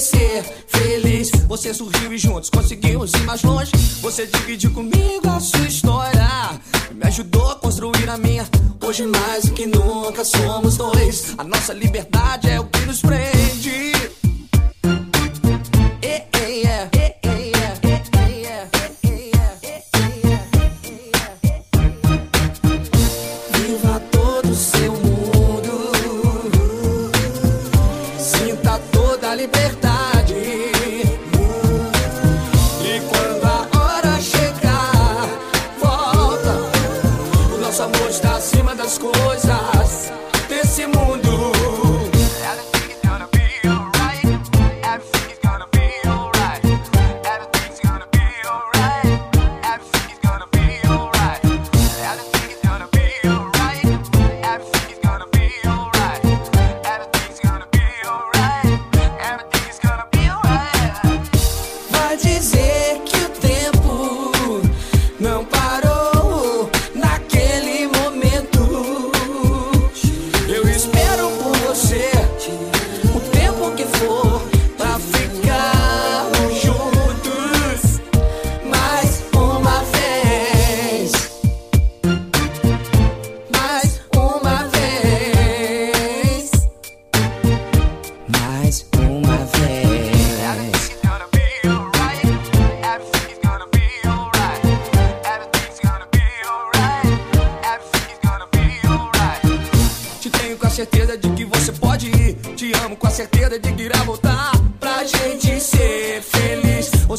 ser feliz. Você sorriu e juntos conseguimos ir mais longe. Você dividiu comigo a sua história. Me ajudou a construir a minha. Hoje mais do que nunca somos dois. A nossa liberdade é o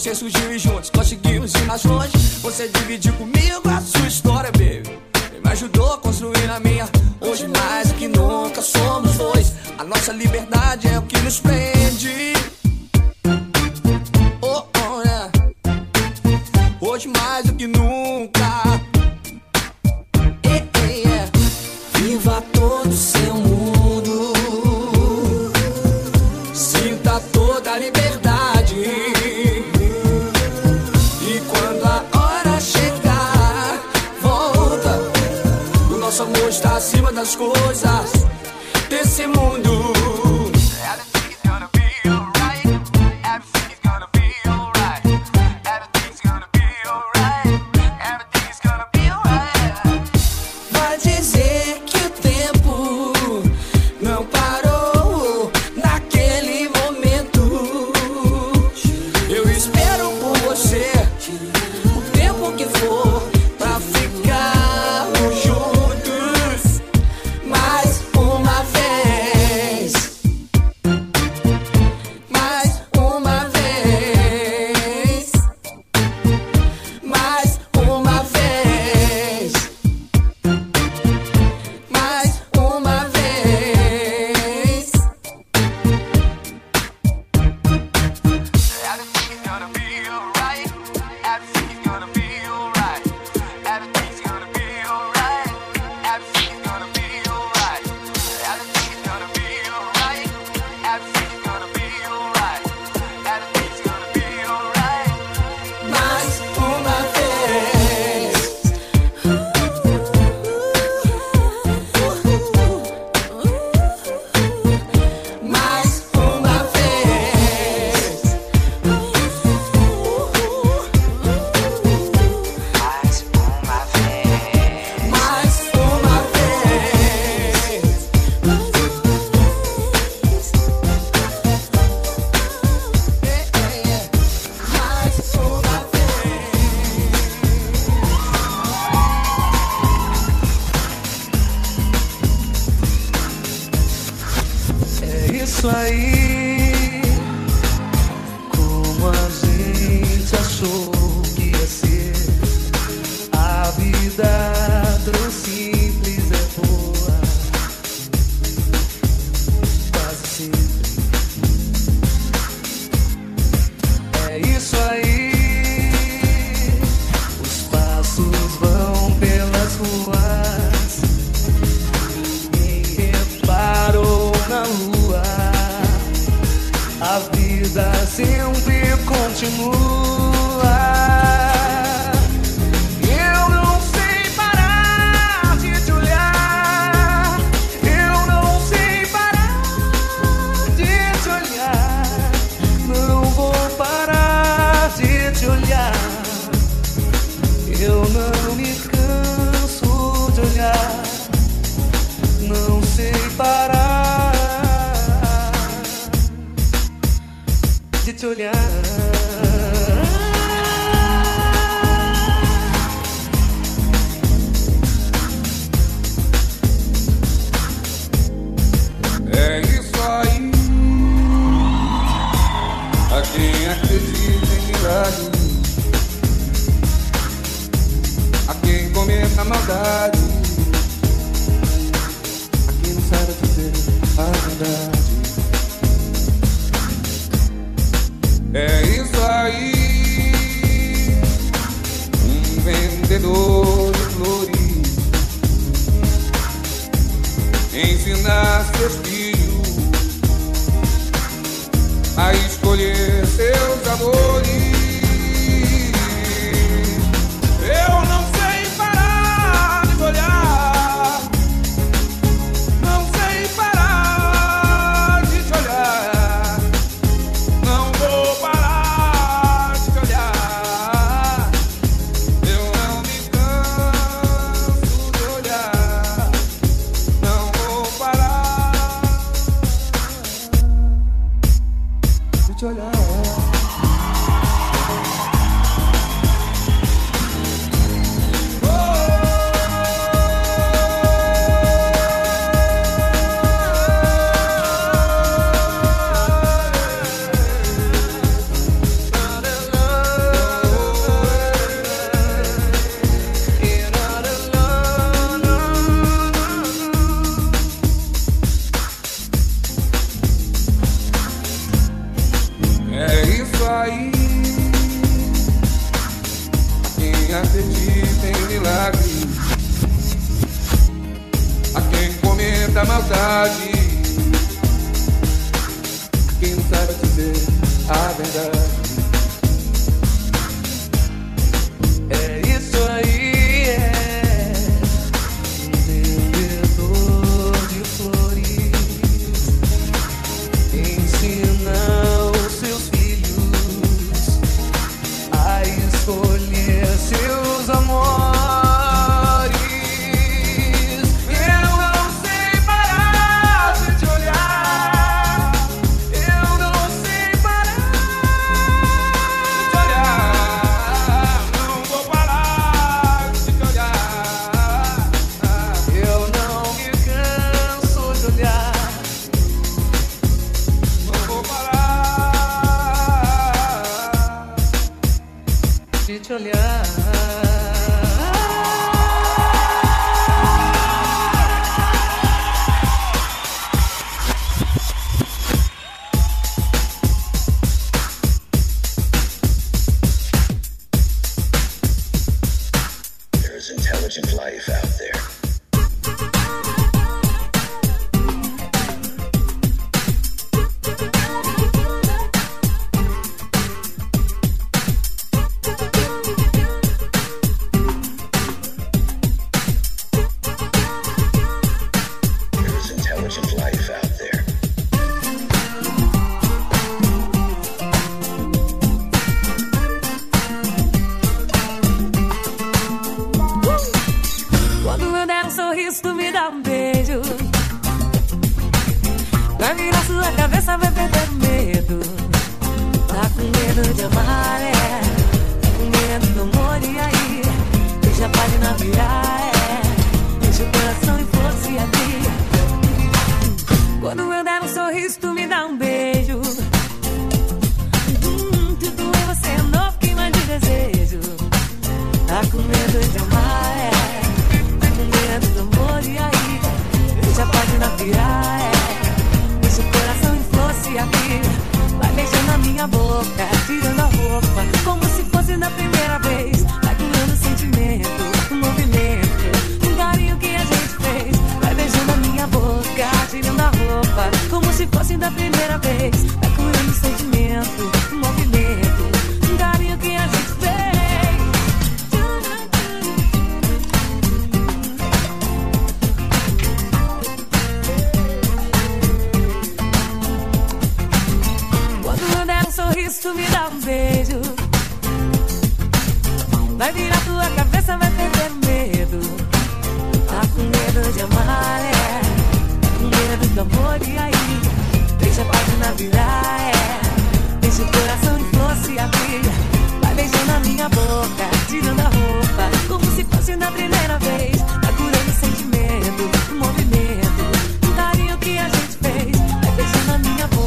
Você surgiu e juntos conseguimos ir mais longe. Você dividiu comigo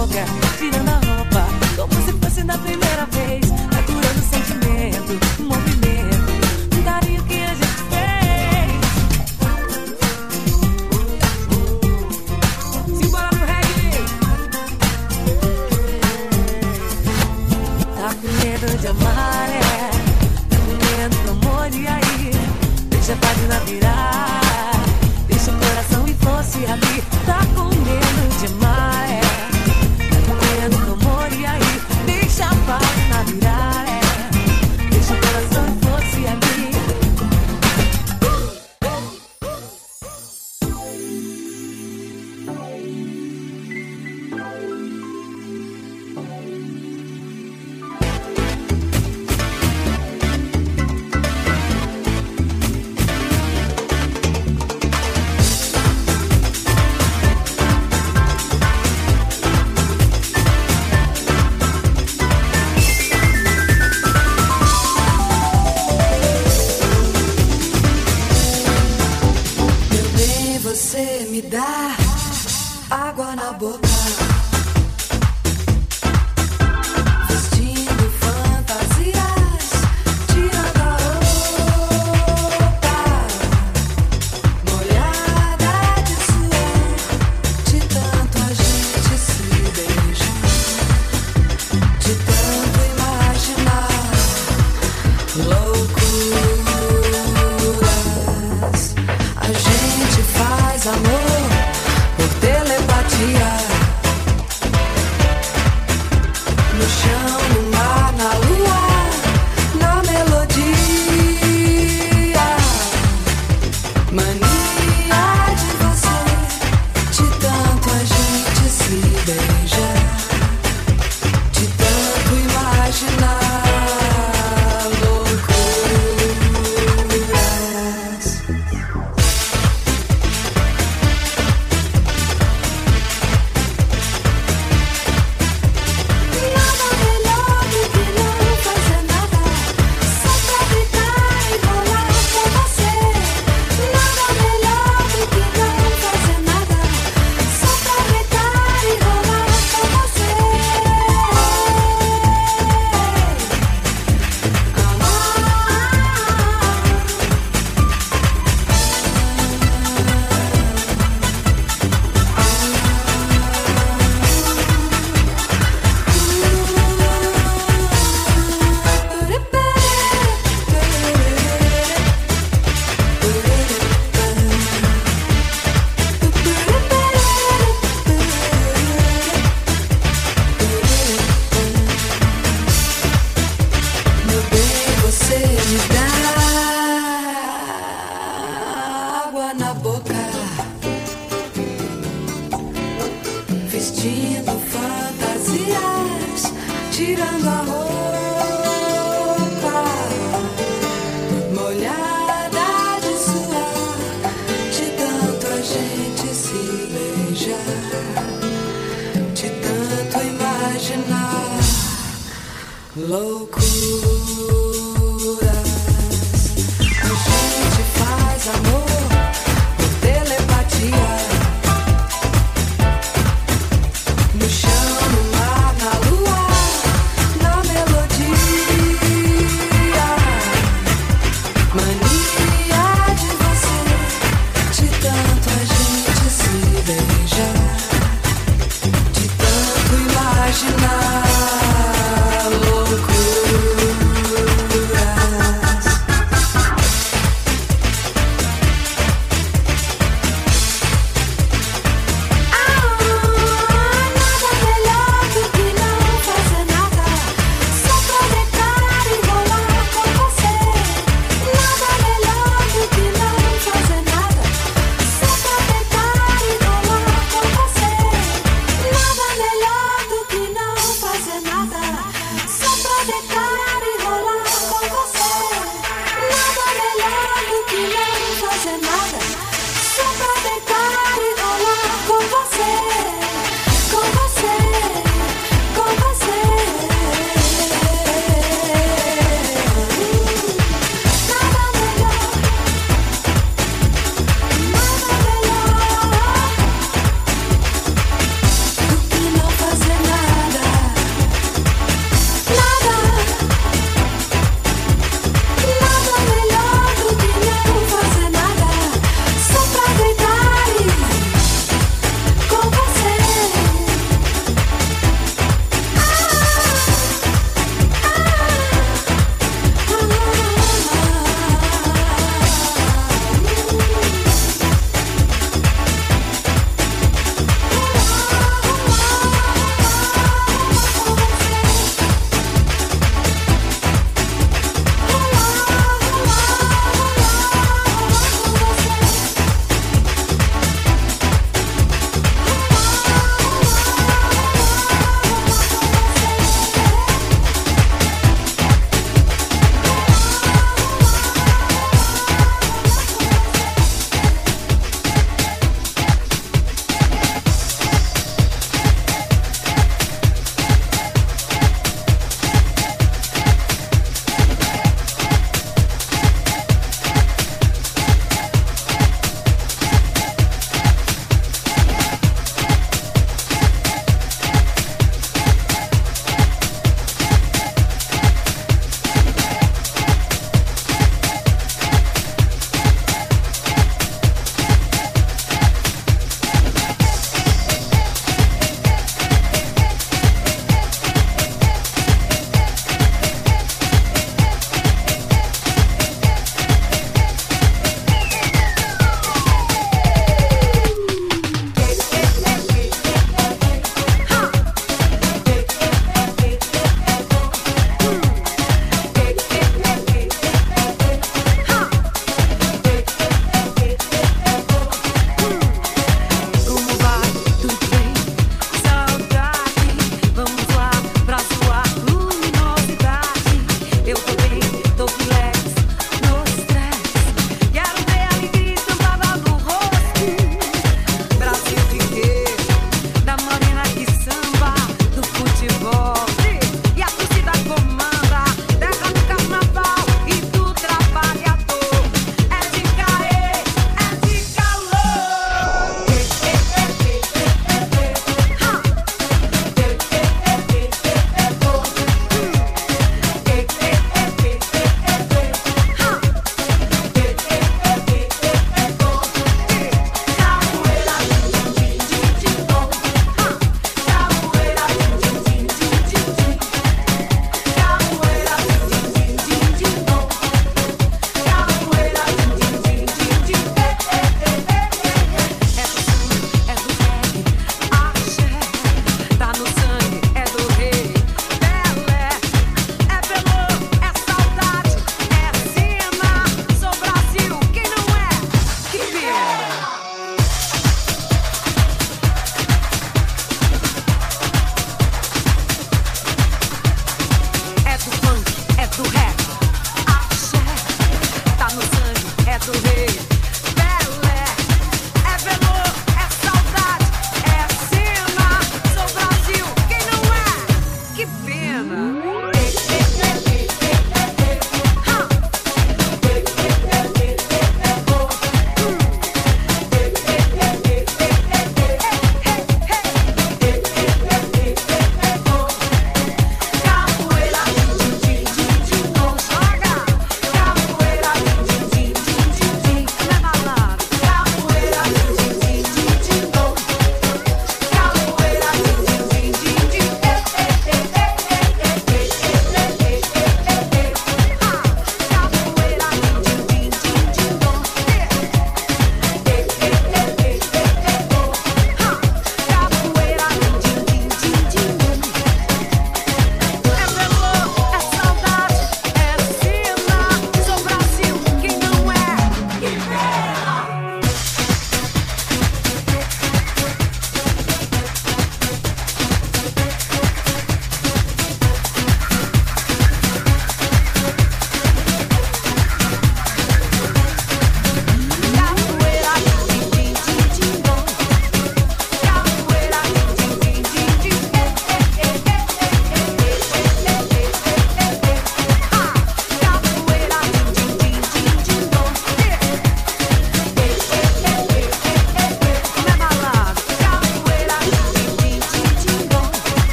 boca, girando a roupa, como se fosse na primeira vez.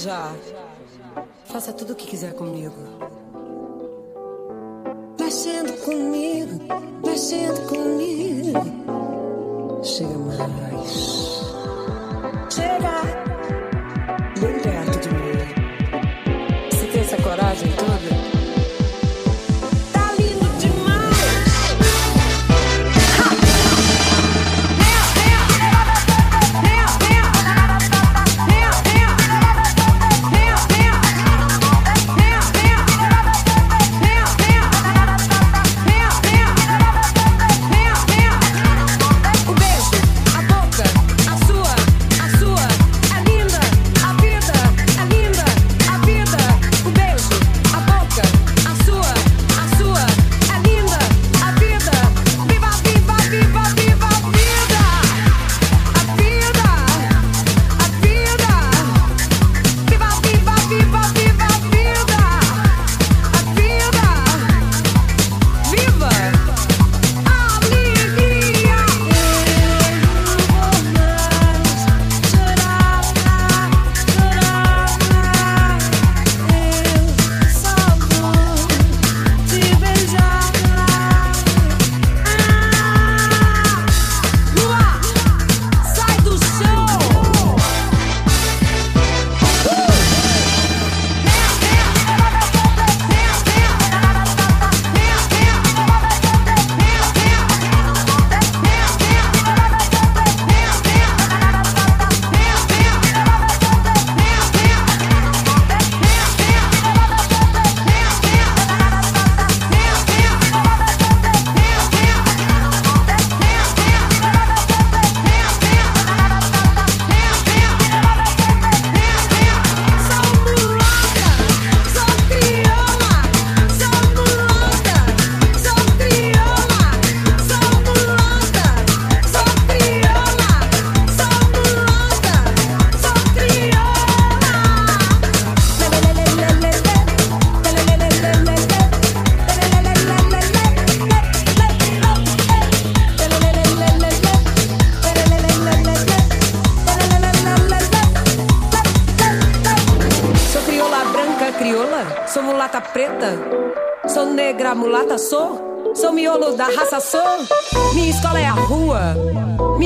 já. Faça tudo o que quiser comigo. Mexendo comigo, mexendo comigo. Chega mais. Chega.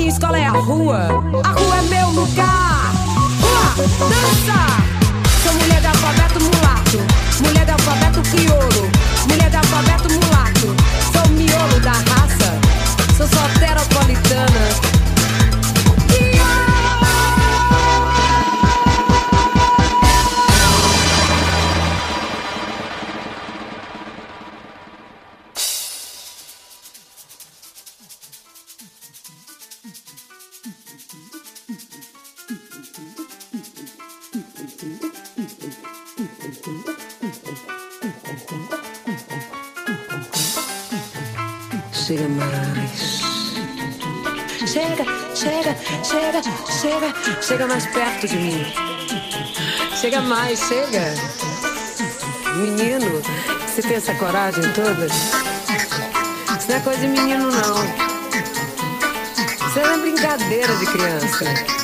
minha escola é a rua. A rua é meu lugar. Rua, dança! Chega. Menino, você tem essa coragem toda? Isso não é coisa de menino, não. Isso é brincadeira de criança.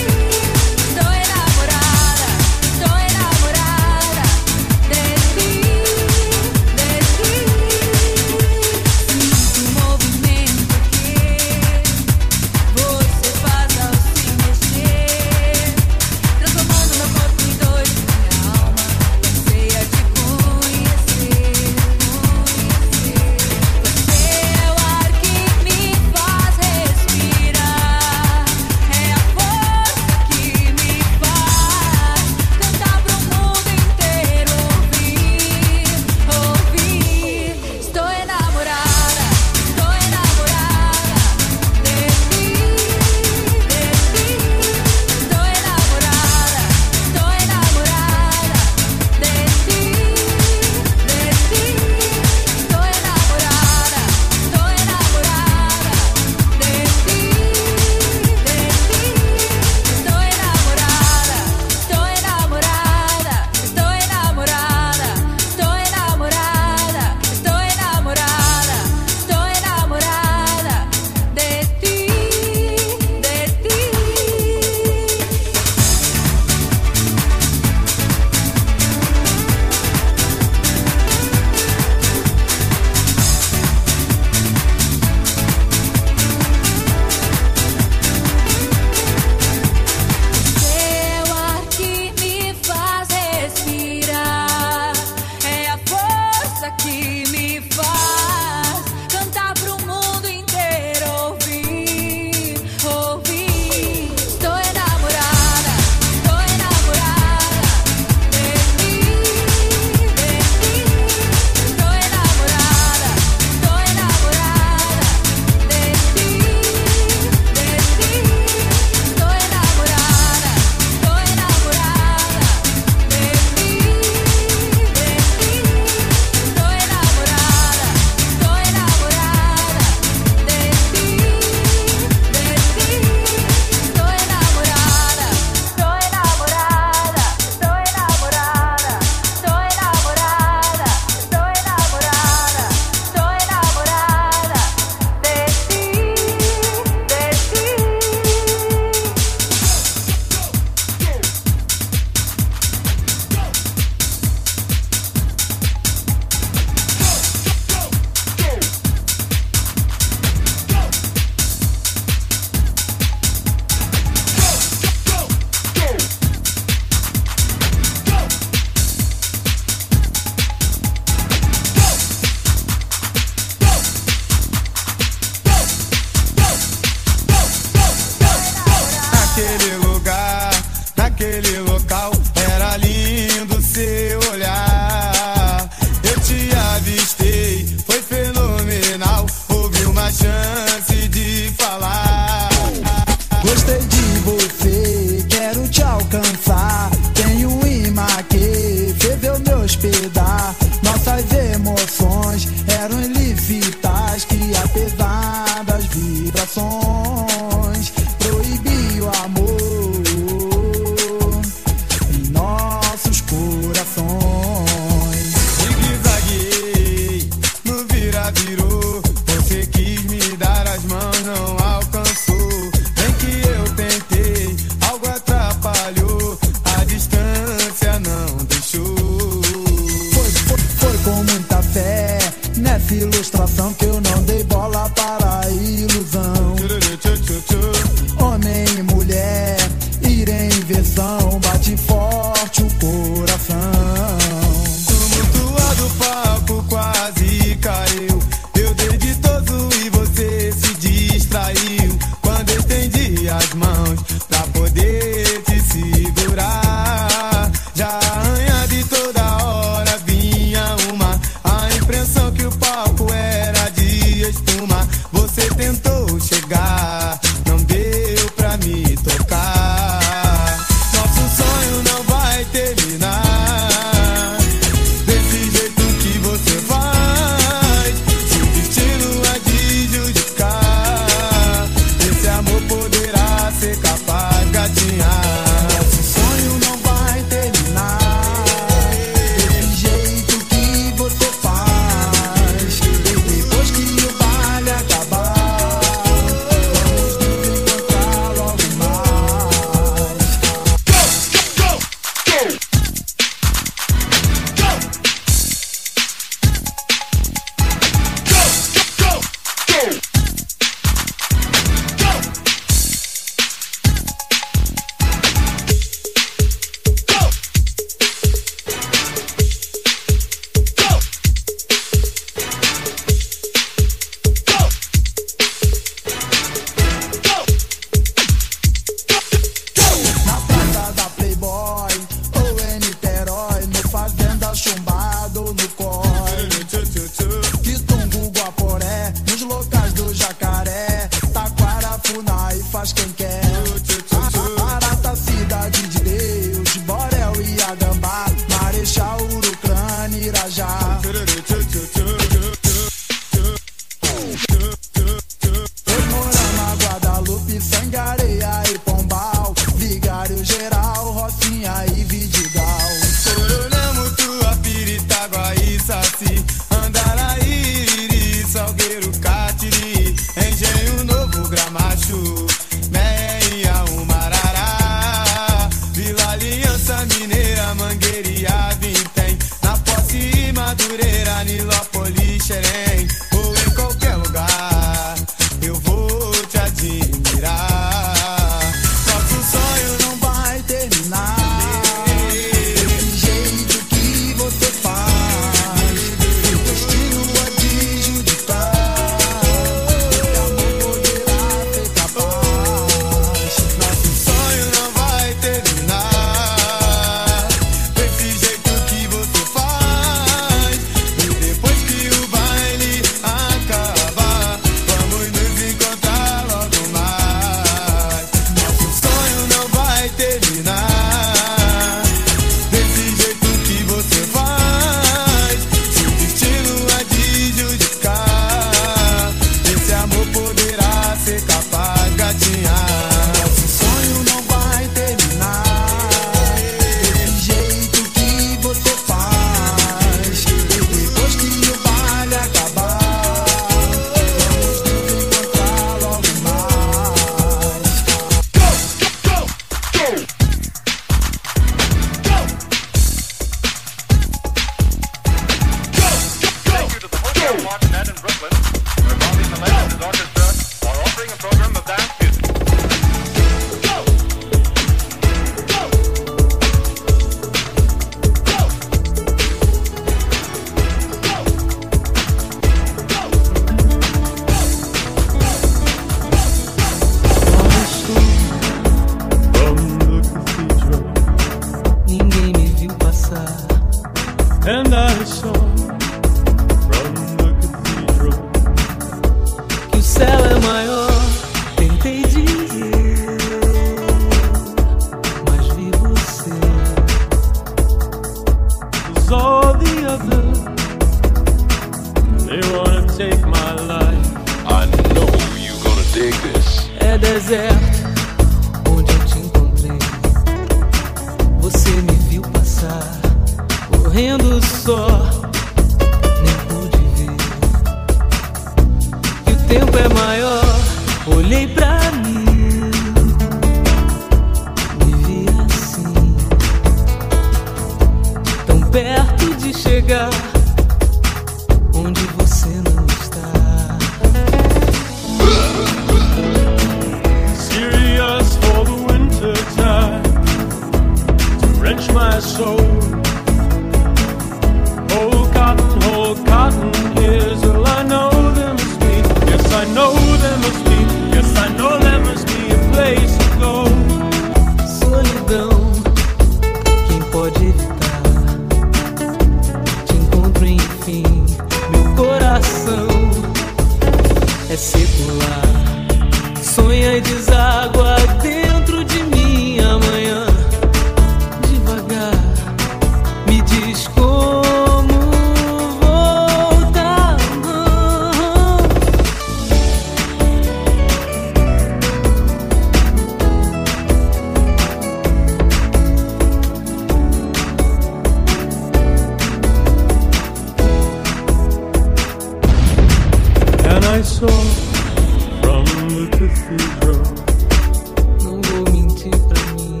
Não vou mentir pra mim.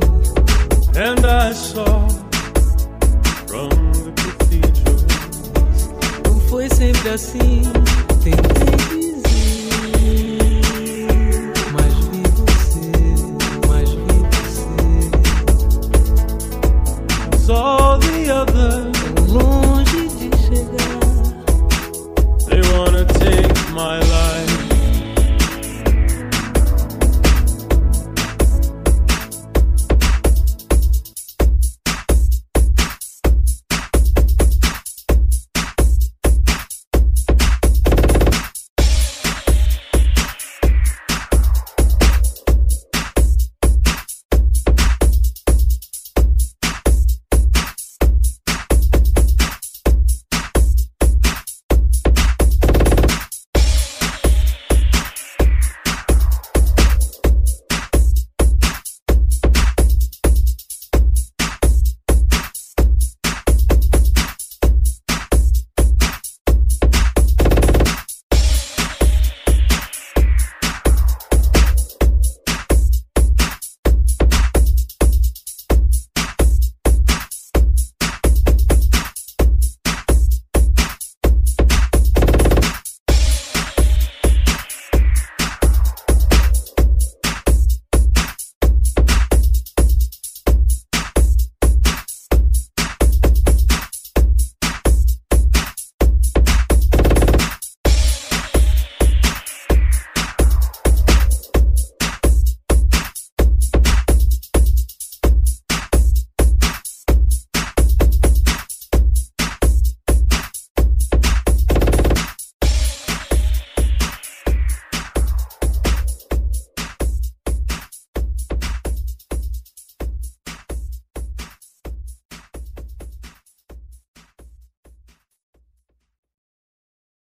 And I saw from the cathedral. Não foi sempre assim.